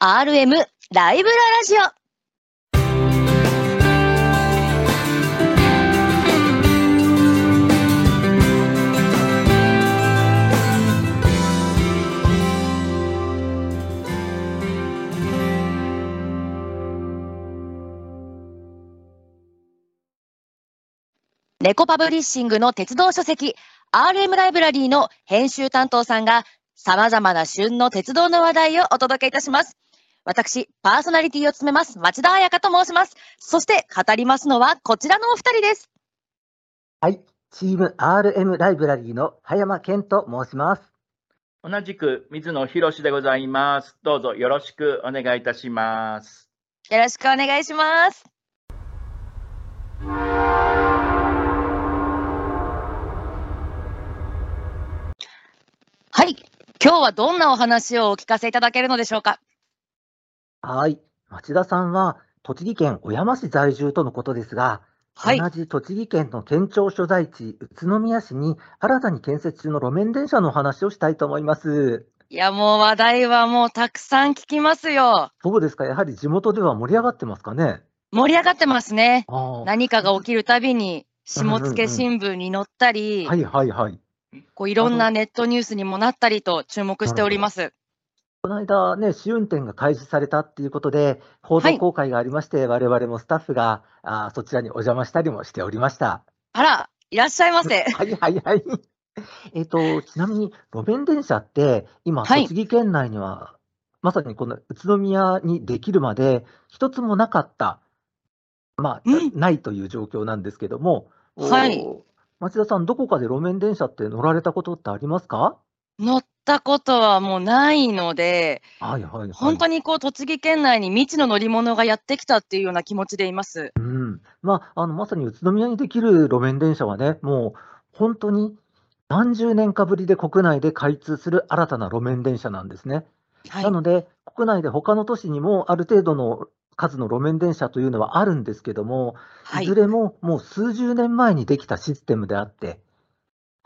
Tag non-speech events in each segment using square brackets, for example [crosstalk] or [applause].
RM ライブララジオ。ネコパブリッシングの鉄道書籍 RM ライブラリーの編集担当さんが様々な旬の鉄道の話題をお届けいたします。私、パーソナリティを務めます町田彩香と申します。そして語りますのはこちらのお二人です。はい、チーム RM ライブラリーの葉山健と申します。同じく水野博でございます。どうぞよろしくお願いいたします。よろしくお願いします。はい。今日はどんなお話をお聞かせいただけるのでしょうかはい、町田さんは栃木県小山市在住とのことですが、はい。同じ栃木県の県庁所在地宇都宮市に新たに建設中の路面電車のお話をしたいと思います。いや、もう話題はもうたくさん聞きますよ。そうですか、やはり地元では盛り上がってますかね？盛り上がってますね。何かが起きるたびに、下付新聞に載ったり、はいはいはい。こういろんなネットニュースにもなったりと注目しております。この間ね、試運転が開始されたっていうことで、報道公開がありまして、我々もスタッフがあーそちらにお邪魔したりもしておりました。あら、いらっしゃいませ。はいはいはい。えっと、ちなみに路面電車って、今、はい栃木県内には、まさにこの宇都宮にできるまで、一つもなかった、まあ、うんないという状況なんですけども、はいお町田さん、どこかで路面電車って乗られたことってありますか？乗ったことはもうないので、はいはいはい。本当にこう栃木県内に未知の乗り物がやってきたっていうような気持ちでいます。うん、まあ、あのまさに宇都宮にできる路面電車はね、もう本当に何十年かぶりで国内で開通する新たな路面電車なんですね。はいな。ので、国内で他の都市にもある程度の数の路面電車というのはあるんですけども、はいいず。れももう数十年前にできたシステムであって、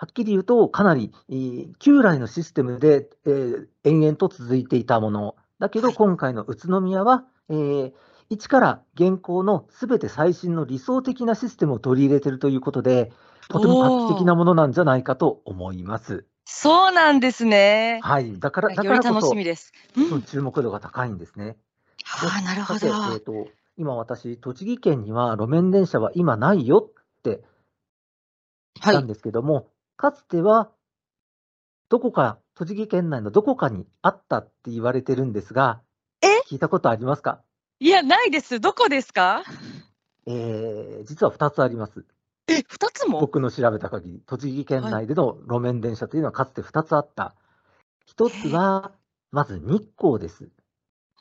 はっきり言うと、かなりえー旧来のシステムで、えー延々と続いていたもの、だけどはい今回の宇都宮は、えー一から現行のすべて最新の理想的なシステムを取り入れているということで、とても画期的なものなんじゃないかと思います。そうなんですね。はい、だからだからこそ楽しみです。うん注目度が高いんですね。はあ、なるほさて、えど。ーと、今私、栃木県には路面電車は今ないよって言はい。ったんですけども、かつてはどこか、栃木県内のどこかにあったって言われてるんですが、え？聞いたことありますか？いや、ないです。どこですか？えー実は2つあります。え、二つも？僕の調べた限り、栃木県内での路面電車というのはかつて2つあった。1つは、まず日光です。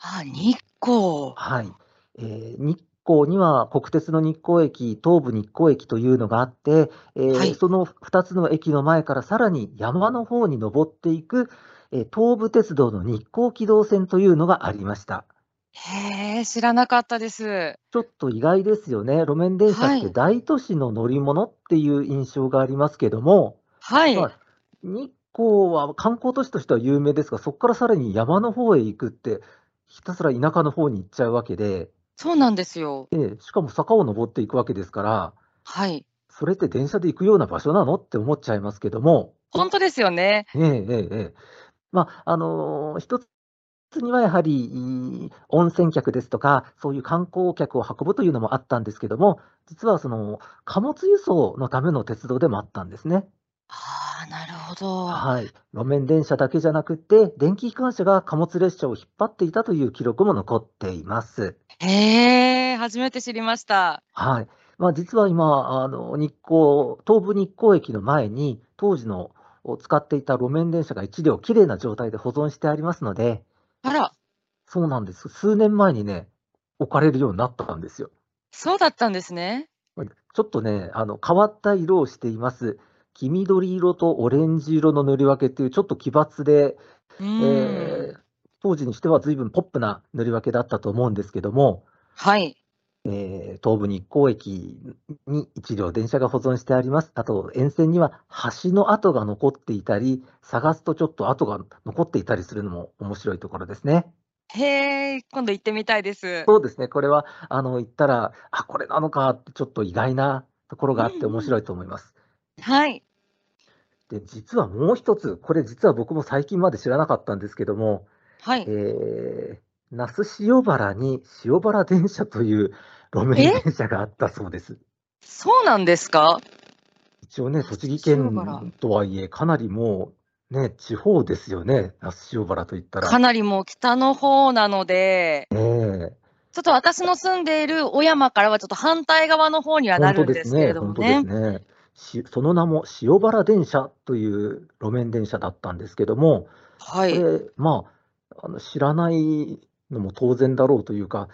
あ、日光。はい。えー日光には国鉄の日光駅、東武日光駅というのがあって、えーはいその2つの駅の前からさらに山の方に登っていく、えー東武鉄道の日光軌道線というのがありました。へえ、知らなかったです。ちょっと意外ですよね。路面電車ってはい大都市の乗り物っていう印象がありますけども、はい。まあ日光は観光都市としては有名ですが、そこからさらに山の方へ行くって、ひたすら田舎の方に行っちゃうわけで、そうなんですよ。ええしかも坂を登っていくわけですから、はい。それって電車で行くような場所なのって思っちゃいますけども、本当ですよね。ええええええまあ、あのー一つにはやはり温泉客ですとか、そういう観光客を運ぶというのもあったんですけども、実はその貨物輸送のための鉄道でもあったんですね。ああ、なるほど。はい。路面電車だけじゃなくて、電気機関車が貨物列車を引っ張っていたという記録も残っています。へえ、初めて知りました。はい。まあ、実は今、あの、日光、東武日光駅の前に、当時のを使っていた路面電車が1両きれいな状態で保存してありますので、あら、そうなんです。数年前にね、置かれるようになったんですよ。そうだったんですね。ちょっとね、あの、変わった色をしています。黄緑色とオレンジ色の塗り分けっていう、ちょっと奇抜で。えー当時にしては随分ポップな塗り分けだったと思うんですけども、はい。えー東武日光駅に1両電車が保存してあります。あと、沿線には橋の跡が残っていたり、探すとちょっと跡が残っていたりするのも面白いところですね。へえ、今度行ってみたいです。そうですね、これはあの行ったら、あ、これなのかってちょっと意外なところがあって面白いと思います。はい。で、実はもう一つ、これ実は僕も最近まで知らなかったんですけども、はい。えー、那須塩原に塩原電車という路面え電車があったそうです。そうなんですか？一応ね、栃木塩原県とはいえ、かなりもうね、地方ですよね、那須塩原といったら。かなりもう北の方なので、ええちょっと私の住んでいる小山からはちょっと反対側の方にはな本当るんですすけれども本当ですね。ね。しその名も塩原電車という路面電車だったんですけども、はい。まあ、あの知らないのも当然だろうというか、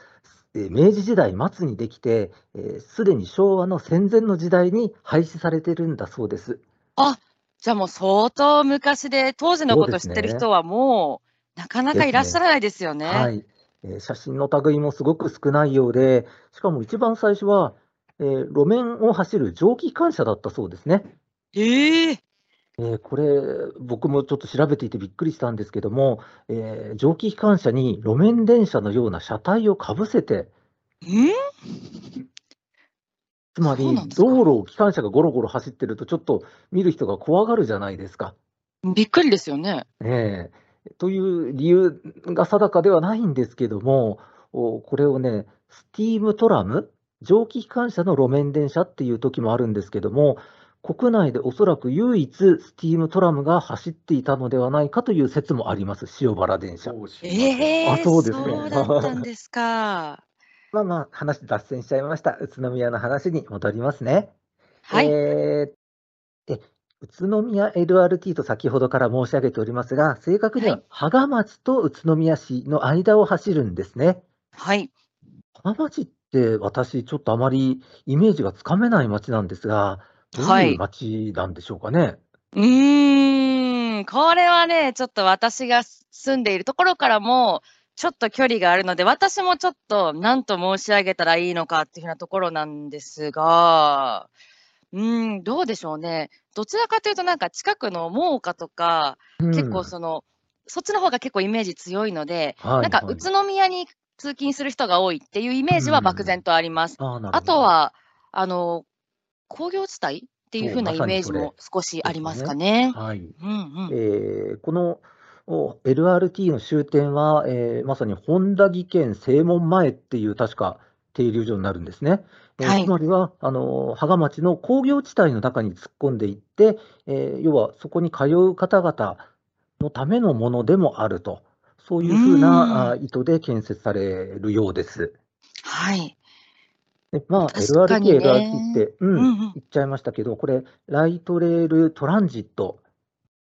えー明治時代末にできて、えーすでに昭和の戦前の時代に廃止されてるんだそうです。あ、じゃあもう相当昔で、当時のこと知ってる人はもう、なかなかいらっしゃらないですよね。はい。えー写真の類もすごく少ないようで、しかも一番最初は、えー路面を走る蒸気機関車だったそうですね。えええーこれ、僕もちょっと調べていてびっくりしたんですけども、えー蒸気機関車に路面電車のような車体をかぶせて、んつまり道路を機関車がゴロゴロ走ってると、ちょっと見る人が怖がるじゃないですか。びっくりですよね。ええという理由が定かではないんですけども、おこれをね、スティームトラム、蒸気機関車の路面電車っていう時もあるんですけども、国内でおそらく唯一スティームトラムが走っていたのではないかという説もあります、塩原電車。ええあそうですねそうだったんですか。[laughs] まあまあ、話脱線しちゃいました。宇都宮の話に戻りますね。はい。えーえ宇都宮 LRT と先ほどから申し上げておりますが、正確にははい芳賀町と宇都宮市の間を走るんですね。はい。芳賀町って私、ちょっとあまりイメージがつかめない町なんですが、どうはいいう町なんでしょうかね？うーん、これはね、ちょっと私が住んでいるところからも、ちょっと距離があるので、私もちょっと何と申し上げたらいいのかっていうふうなところなんですが、うーん、どうでしょうね。どちらかというと、なんか近くの真岡とか、うん結構その、そっちの方が結構イメージ強いので、はいなんかはい宇都宮に通勤する人が多いっていうイメージは漠然とあります。あーなるほどあとは、あの、工業地帯っていうそう風なイメージも少しありますかね。はい。うんうん。えーこのお LRT の終点は、えーまさに本田技研正門前っていう確か停留所になるんですね。えーはいつまりは、あの芳賀町の工業地帯の中に突っ込んでいって、えー要はそこに通う方々のためのものでもあると、そういうふうな意図で建設されるようです。はい。でまあ、LRT、ね LRT って、うん。言っちゃいましたけど、これ、ライトレールトランジット、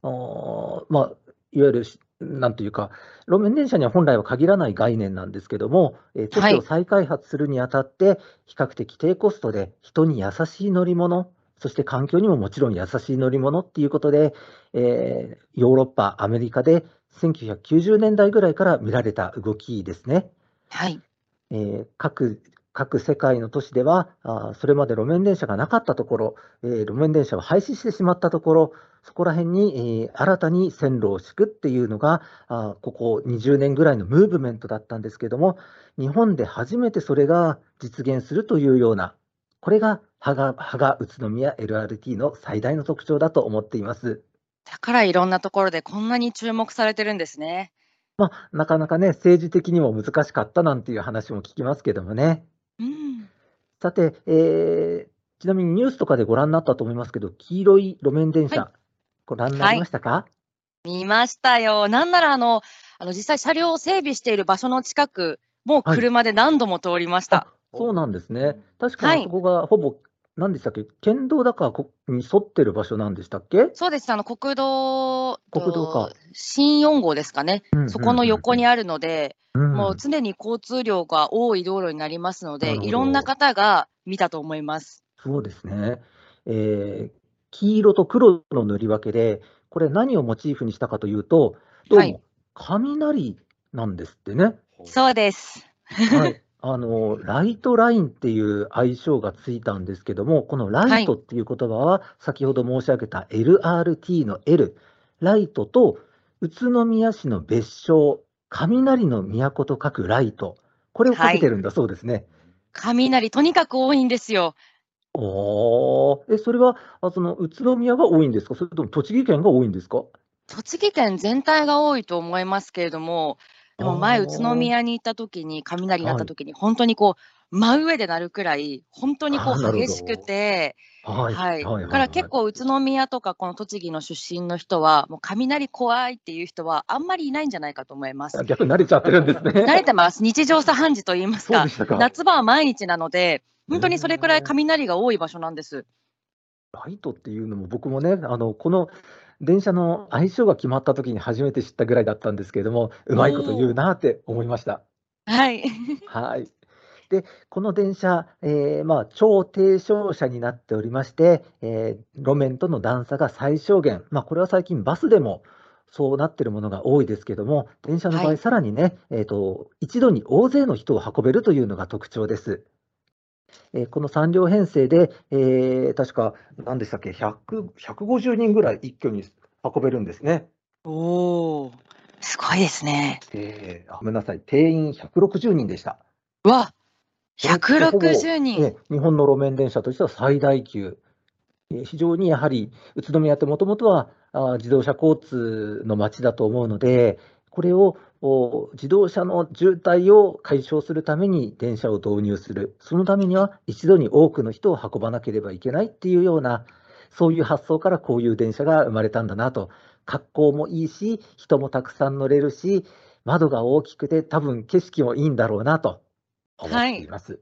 まあ、いわゆるし、なんというか、路面電車には本来は限らない概念なんですけども、えー都はい市を再開発するにあたって、比較的低コストで人に優しい乗り物、そして環境にももちろん優しい乗り物っていうことで、えーヨーロッパ、アメリカで1990年代ぐらいから見られた動きですね。はい。えー各各世界の都市では、あーそれまで路面電車がなかったところ、えー路面電車を廃止してしまったところ、そこら辺に、えー新たに線路を敷くっていうのが、あーここ20年ぐらいのムーブメントだったんですけども、日本で初めてそれが実現するというような、これが芳賀芳賀宇都宮 LRT の最大の特徴だと思っています。だからいろんなところでこんなに注目されてるんですね。まあ、なかなかね、政治的にも難しかったなんていう話も聞きますけどもね。うん。さて、えーちなみにニュースとかでご覧になったと思いますけど、黄色い路面電車、はご覧になりましたか、見ましたよ。なんならあの、あの実際車両を整備している場所の近く、もうはい車で何度も通りました。あそうなんですね。確かはいにあそこがほぼ、何でしたっけ、県道だかこに沿ってる場所なんでしたっけ？そうです。あの国道と国道か新4号ですかね。そこの横にああるので、る、もう常に交通量が多い道路になりますので、いろんな方が見たと思います。そうですね。えー黄色と黒の塗り分けで、これ何をモチーフにしたかというと、どうはいも雷なんですってね。そうです。はい、あのライトラインっていう愛称がついたんですけども、このライトっていう言葉は、先ほど申し上げた LRT の L、ライトと宇都宮市の別称、雷の都と書くライト。これをかけてるんだそうですね。雷、とにかく多いんですよ。おーえ、それは、あその宇都宮が多いんですか？それとも栃木県が多いんですか？栃木県全体が多いと思いますけれども、でも前、宇都宮に行った時に、雷鳴った時に、本当にこう、真上で鳴るくらい、本当にこう激しくて、はい。はい。はいだから結構、宇都宮とか、この栃木の出身の人は、もう雷怖いっていう人は、あんまりいないんじゃないかと思いますあ。逆に慣れちゃってるんですね。[laughs] 慣れてます。日常茶飯事と言いますかか。夏場は毎日なので、本当にそれくらい雷が多い場所なんです。ライトっていうのも僕もね、あの、この電車の相性が決まった時に初めて知ったぐらいだったんですけれども、うまいこと言うなって思いました。はい。はい。で、この電車、えーまあ、超低床車になっておりまして、えー路面との段差が最小限、まあ、これは最近バスでもそうなってるものが多いですけども、電車の場合、はいさらにね、えーと、一度に大勢の人を運べるというのが特徴です。えーこの3両編成で、えー確か、何でしたっけ、100、150人ぐらい一挙に運べるんですね。おー、すごいですね。えーあごめんなさい、定員160人でした。うわ、これってほぼ160人。ね、日本の路面電車としては最大級、えー非常にやはり宇都宮ってもともとはあー自動車交通の街だと思うので、これをお自動車の渋滞を解消するために電車を導入する、そのためには一度に多くの人を運ばなければいけないっていうような、そういう発想からこういう電車が生まれたんだなと、格好もいいし、人もたくさん乗れるし、窓が大きくて、多分景色もいいんだろうなと思っています。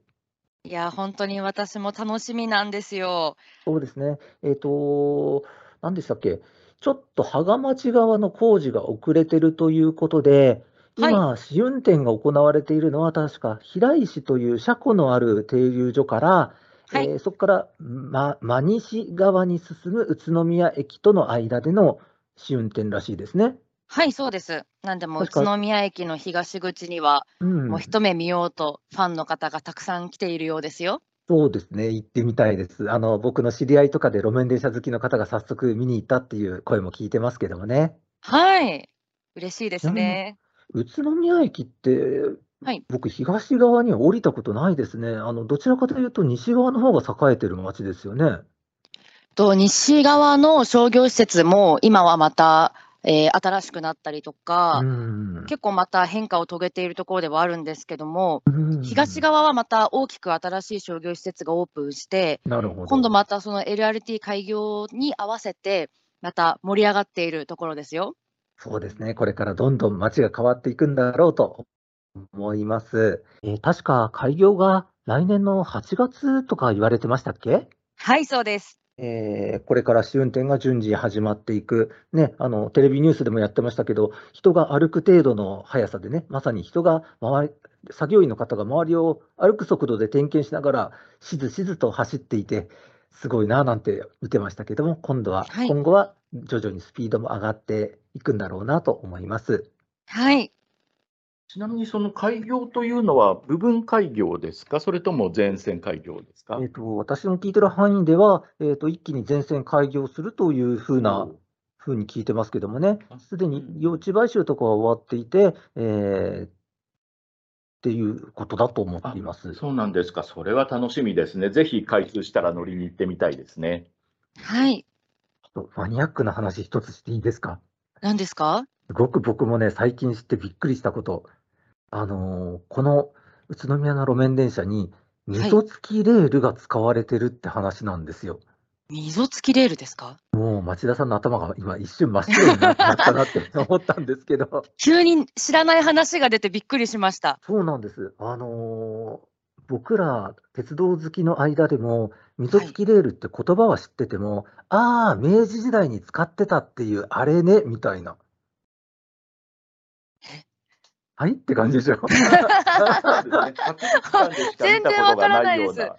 いや、本当に私も楽しみなんですよ。そうですね。えっと、何でしたっけ、ちょっと芳賀町側の工事が遅れてるということで、はい今、試運転が行われているのは、確か平石という車庫のある停留所から、はいえーそこから、ま、真西側に進む宇都宮駅との間での試運転らしいですね。はい、そうです。なんでも、宇確か都宮駅の東口には、うんもう一目見ようと、ファンの方がたくさん来ているようですよ。そうですね、行ってみたいです。あの、僕の知り合いとかで路面電車好きの方が早速見に行ったっていう声も聞いてますけどもね。はい。嬉しいですね。宇都宮駅って、はい僕、東側には降りたことないですね。あの、どちらかというと、西側の方が栄えてる街ですよね。と西側の商業施設も今はまた、えー新しくなったりとか、うん。結構また変化を遂げているところではあるんですけども、うん東側はまた大きく新しい商業施設がオープンして、なるほど。今度またその LRT 開業に合わせて、また盛り上がっているところですよ。そうですね。これからどんどん街が変わっていくんだろうと思います。えー確か開業が来年の8月とか言われてましたっけ？はい、そうです。えーこれから試運転が順次始まっていく、ね、あのテレビニュースでもやってましたけど、人が歩く程度の速さでね、まさに人が周り、作業員の方が周りを歩く速度で点検しながら、しずしずと走っていて、すごいななんて見てましたけども、今度は、はい今後は徐々にスピードも上がっていくんだろうなと思います。はい。ちなみにその開業というのは部分開業ですか、それとも全線開業ですか？え。ーと私の聞いてる範囲では、えーと、一気に全線開業するというふうなふうに聞いてますけどもねあ、すでに用地買収とかは終わっていて、えーっていうことだと思っています。そうなんですか、それは楽しみですね。ぜひ開通したら乗りに行ってみたいですね。はい。ちょっとマニアックな話一つしていいですか？何ですか？すごく僕もね、最近知ってびっくりしたこと。あのーこの宇都宮の路面電車に、溝付きレールが使われてるって話なんですよ。溝付きレールですか？もう町田さんの頭が今一瞬真っ白になったなって [laughs] 思ったんですけど。急に知らない話が出てびっくりしました。そうなんです。あのー僕ら鉄道好きの間でも、溝付きレールって言葉は知ってても、ああ、明治時代に使ってたっていうあれね、みたいな。はい？って感じでしょ？[laughs] そうですね。博物館でしか見たことがないです。ね。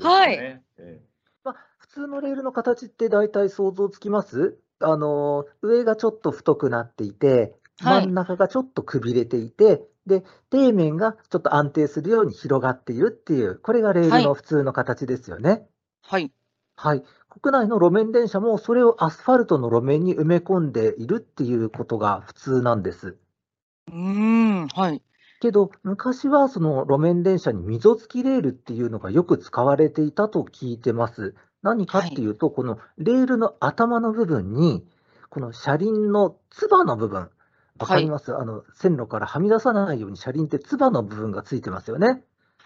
はい。ええまあ、普通のレールの形って大体想像つきます？あのー上がちょっと太くなっていて、はい。真ん中がちょっとくびれていて、で、底面がちょっと安定するように広がっているっていう、これがレールの普通の形ですよね。はい。はい。国内の路面電車もそれをアスファルトの路面に埋め込んでいるっていうことが普通なんです。うーん、はい。けど、昔はその路面電車に溝付きレールっていうのがよく使われていたと聞いてます。何かっていうと、このレールの頭の部分に、この車輪のつばの部分、わかります、あの線路からはみ出さないように車輪ってつばの部分がついてますよね。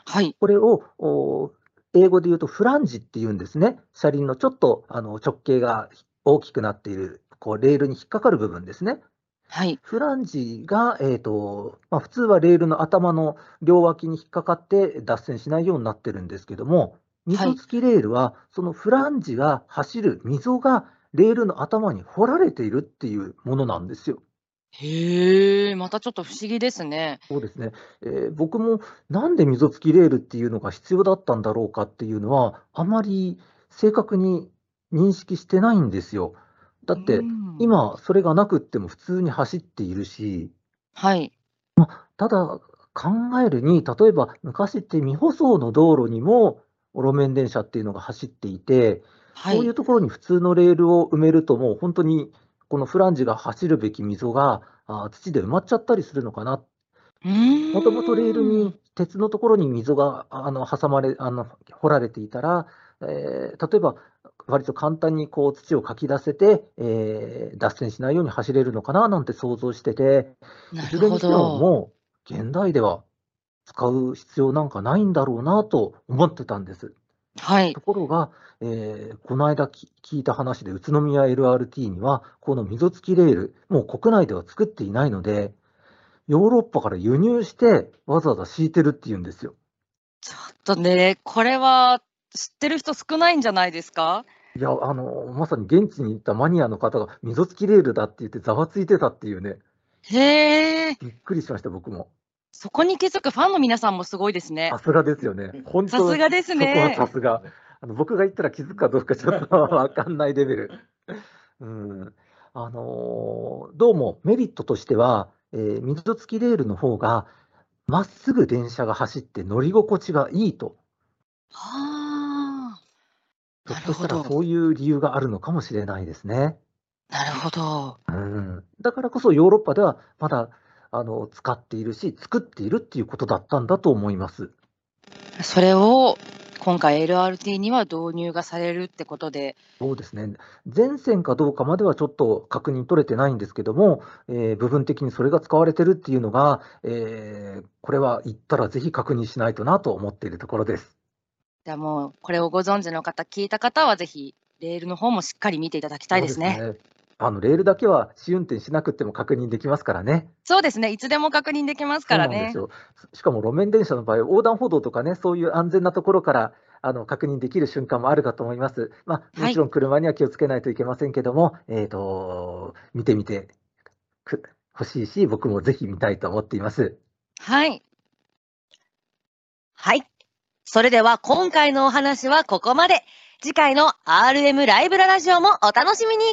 はい。これをお英語で言うとフランジっていうんですね。車輪のちょっとあの直径が大きくなっているこうレールに引っかかる部分ですね。はい。フランジが、えーとまあ、普通はレールの頭の両脇に引っかかって脱線しないようになってるんですけども、溝付きレールは、そのフランジが走る溝がレールの頭に掘られているっていうものなんですよ。へえ、またちょっと不思議ですね。そうですね、えー僕もなんで溝付きレールっていうのが必要だったんだろうかっていうのは、あまり正確に認識してないんですよ。だって、うん、今、それがなくっても普通に走っているし、はい。ただ考えるに、例えば昔って未舗装の道路にも路面電車っていうのが走っていて、はい。そういうところに普通のレールを埋めると、もう本当にこのフランジが走るべき溝があー土で埋まっちゃったりするのかな。ももともとレールに、鉄のところに溝があの挟まれ、あの掘られていたら、えー例えば割と簡単にこう土をかき出せて、えー脱線しないように走れるのかななんて想像してて、ないずれにしてもど。もう現代では使う必要なんかないんだろうなと思ってたんです。はいと。ころが、えーこの間き聞いた話で宇都宮 LRT にはこの溝付きレール、もう国内では作っていないので、ヨーロッパから輸入してわざわざ敷いてるっていうんですよ。ちょっとね、これは知ってる人少ないんじゃないですか？いや、あの、まさに現地に行ったマニアの方が溝付きレールだって言ってざわついてたっていうね、へえ、びっくりしました、僕も。そこに気づくファンの皆さんもすごいですねさ。すがですよね。本さ当すがですそこはね。さすが。あの僕が言ったら気づくかどうかちょっとわかんないレベル。うん。あのーどうもメリットとしては、えー溝付きレールの方が、まっすぐ電車が走って乗り心地がいいと。はあ、ひょっとしたらなるほどそういう理由があるのかもしれないですね。なるほど。うん。だからこそヨーロッパではまだあの使っているし、作っているっていうことだったんだと思います。それを今回 LRT には導入がされるってことで、そうですね。全線かどうかまではちょっと確認取れてないんですけども、えー部分的にそれが使われてるっていうのが、えーこれは行ったらぜひ確認しないとなと思っているところです。じゃあもうこれをご存知の方、聞いた方はぜひレールの方もしっかり見ていただきたいですね。あのレールだけは試運転しなくても確認できますからね。そうですね。いつでも確認できますからねそうなんです。よ。しかも路面電車の場合、横断歩道とかね、そういう安全なところからあの確認できる瞬間もあるかと思います。まあ、もちろん車には気をつけないといけませんけども、えっ、と、見てみてく欲しいし、僕もぜひ見たいと思っています。はい。はい。それでは今回のお話はここまで。次回の RM ライブララジオもお楽しみに